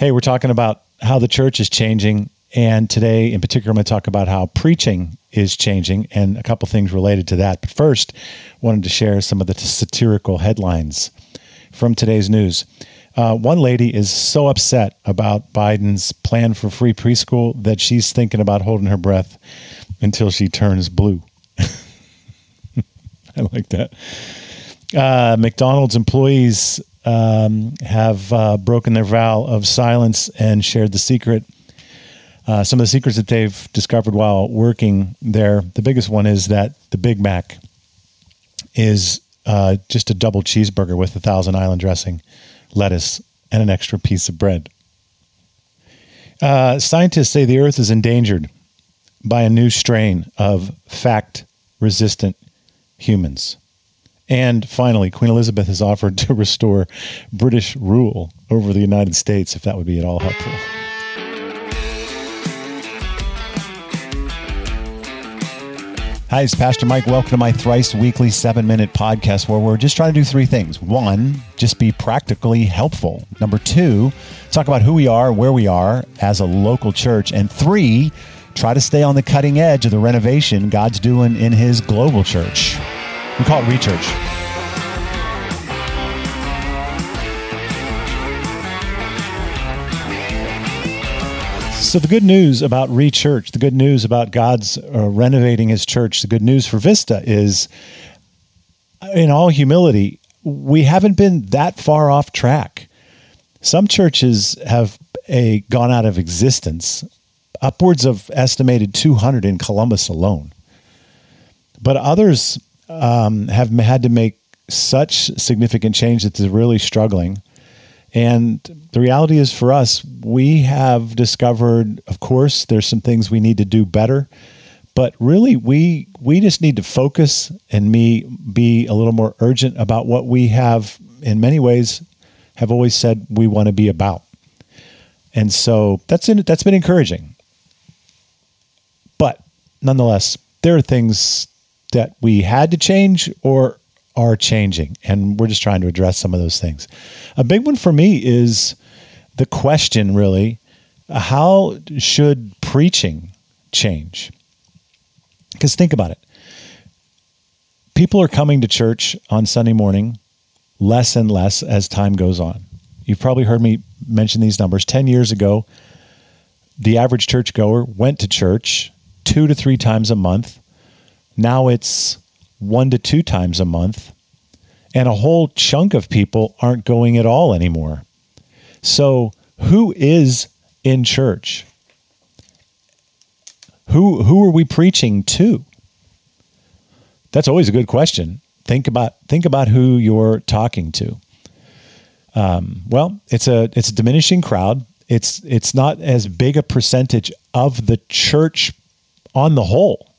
Hey, we're talking about how the church is changing. And today, in particular, I'm going to talk about how preaching is changing and a couple things related to that. But first, wanted to share some of the satirical headlines from today's news. Uh, one lady is so upset about Biden's plan for free preschool that she's thinking about holding her breath until she turns blue. I like that. Uh, McDonald's employees um, have uh, broken their vow of silence and shared the secret. Uh, some of the secrets that they've discovered while working there. The biggest one is that the Big Mac is uh, just a double cheeseburger with a Thousand Island dressing, lettuce, and an extra piece of bread. Uh, scientists say the Earth is endangered by a new strain of fact resistant humans. And finally, Queen Elizabeth has offered to restore British rule over the United States, if that would be at all helpful. Hi, it's Pastor Mike. Welcome to my thrice weekly seven minute podcast where we're just trying to do three things. One, just be practically helpful. Number two, talk about who we are, where we are as a local church. And three, try to stay on the cutting edge of the renovation God's doing in his global church. We call it Rechurch. So, the good news about Rechurch, the good news about God's uh, renovating his church, the good news for Vista is, in all humility, we haven't been that far off track. Some churches have a, gone out of existence, upwards of estimated 200 in Columbus alone. But others um, have had to make such significant change that they're really struggling. And the reality is for us, we have discovered, of course, there's some things we need to do better, but really we we just need to focus and me be a little more urgent about what we have in many ways have always said we want to be about. And so that's in, that's been encouraging. But nonetheless, there are things that we had to change or are changing. And we're just trying to address some of those things. A big one for me is the question really how should preaching change? Because think about it. People are coming to church on Sunday morning less and less as time goes on. You've probably heard me mention these numbers. 10 years ago, the average churchgoer went to church two to three times a month now it's one to two times a month, and a whole chunk of people aren't going at all anymore. So, who is in church? Who who are we preaching to? That's always a good question. Think about think about who you're talking to. Um, well, it's a it's a diminishing crowd. It's it's not as big a percentage of the church on the whole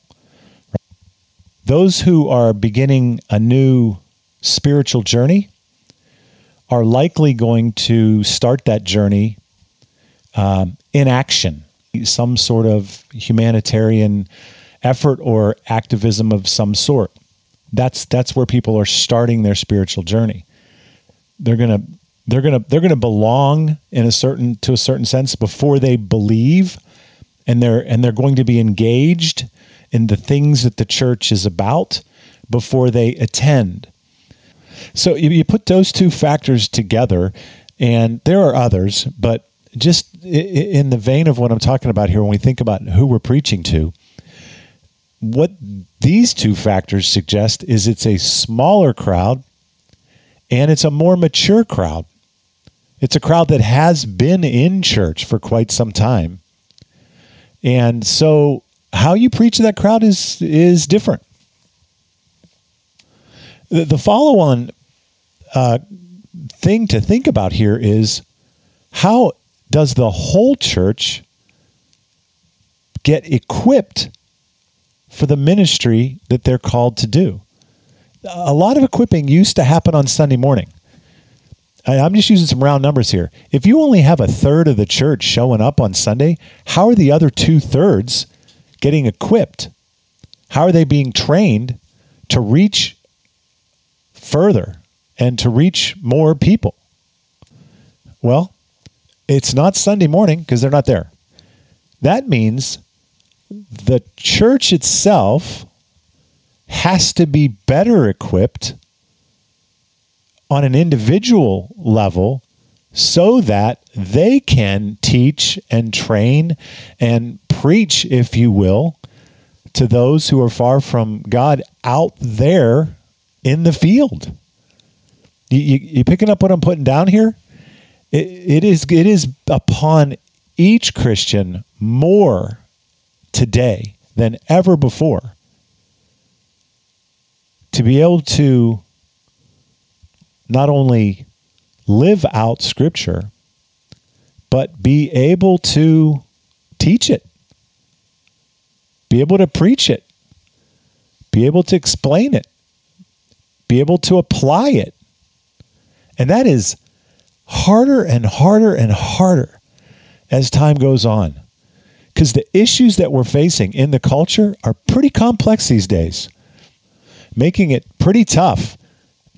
those who are beginning a new spiritual journey are likely going to start that journey um, in action, some sort of humanitarian effort or activism of some sort. That's that's where people are starting their spiritual journey. They're gonna they're gonna they're gonna belong in a certain to a certain sense before they believe, and they're and they're going to be engaged in the things that the church is about before they attend. So you, put those two factors together, and there are others, but just in the vein of what I'm talking about here, when we think about who we're preaching to, what these two factors suggest is it's a smaller crowd and it's a more mature crowd. It's a crowd that has been in church for quite some time. And so how you preach to that crowd is is different. The, the follow on uh, thing to think about here is how does the whole church get equipped for the ministry that they're called to do? A lot of equipping used to happen on Sunday morning. I'm just using some round numbers here. If you only have a third of the church showing up on Sunday, how are the other two thirds getting equipped? How are they being trained to reach further and to reach more people? Well, it's not Sunday morning because they're not there. That means the church itself has to be better equipped on an individual level so that they can teach and train and preach, if you will, to those who are far from God out there in the field. You, you, you picking up what I'm putting down here? It, it is it is upon each Christian more today than ever before to be able to not only live out scripture but be able to teach it be able to preach it. Be able to explain it. Be able to apply it. And that is harder and harder and harder as time goes on. Because the issues that we're facing in the culture are pretty complex these days, making it pretty tough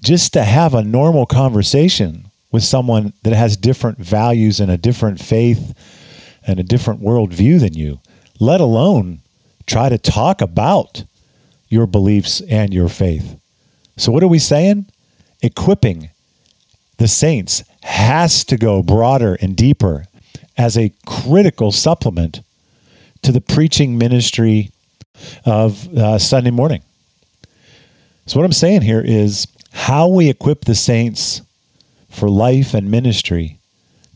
just to have a normal conversation with someone that has different values and a different faith and a different worldview than you, let alone try to talk about your beliefs and your faith. So, what are we saying? Equipping the saints has to go broader and deeper as a critical supplement to the preaching ministry of uh, Sunday morning. So, what I'm saying here is how we equip the saints for life and ministry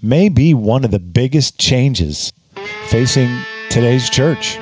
may be one of the biggest changes facing today's church.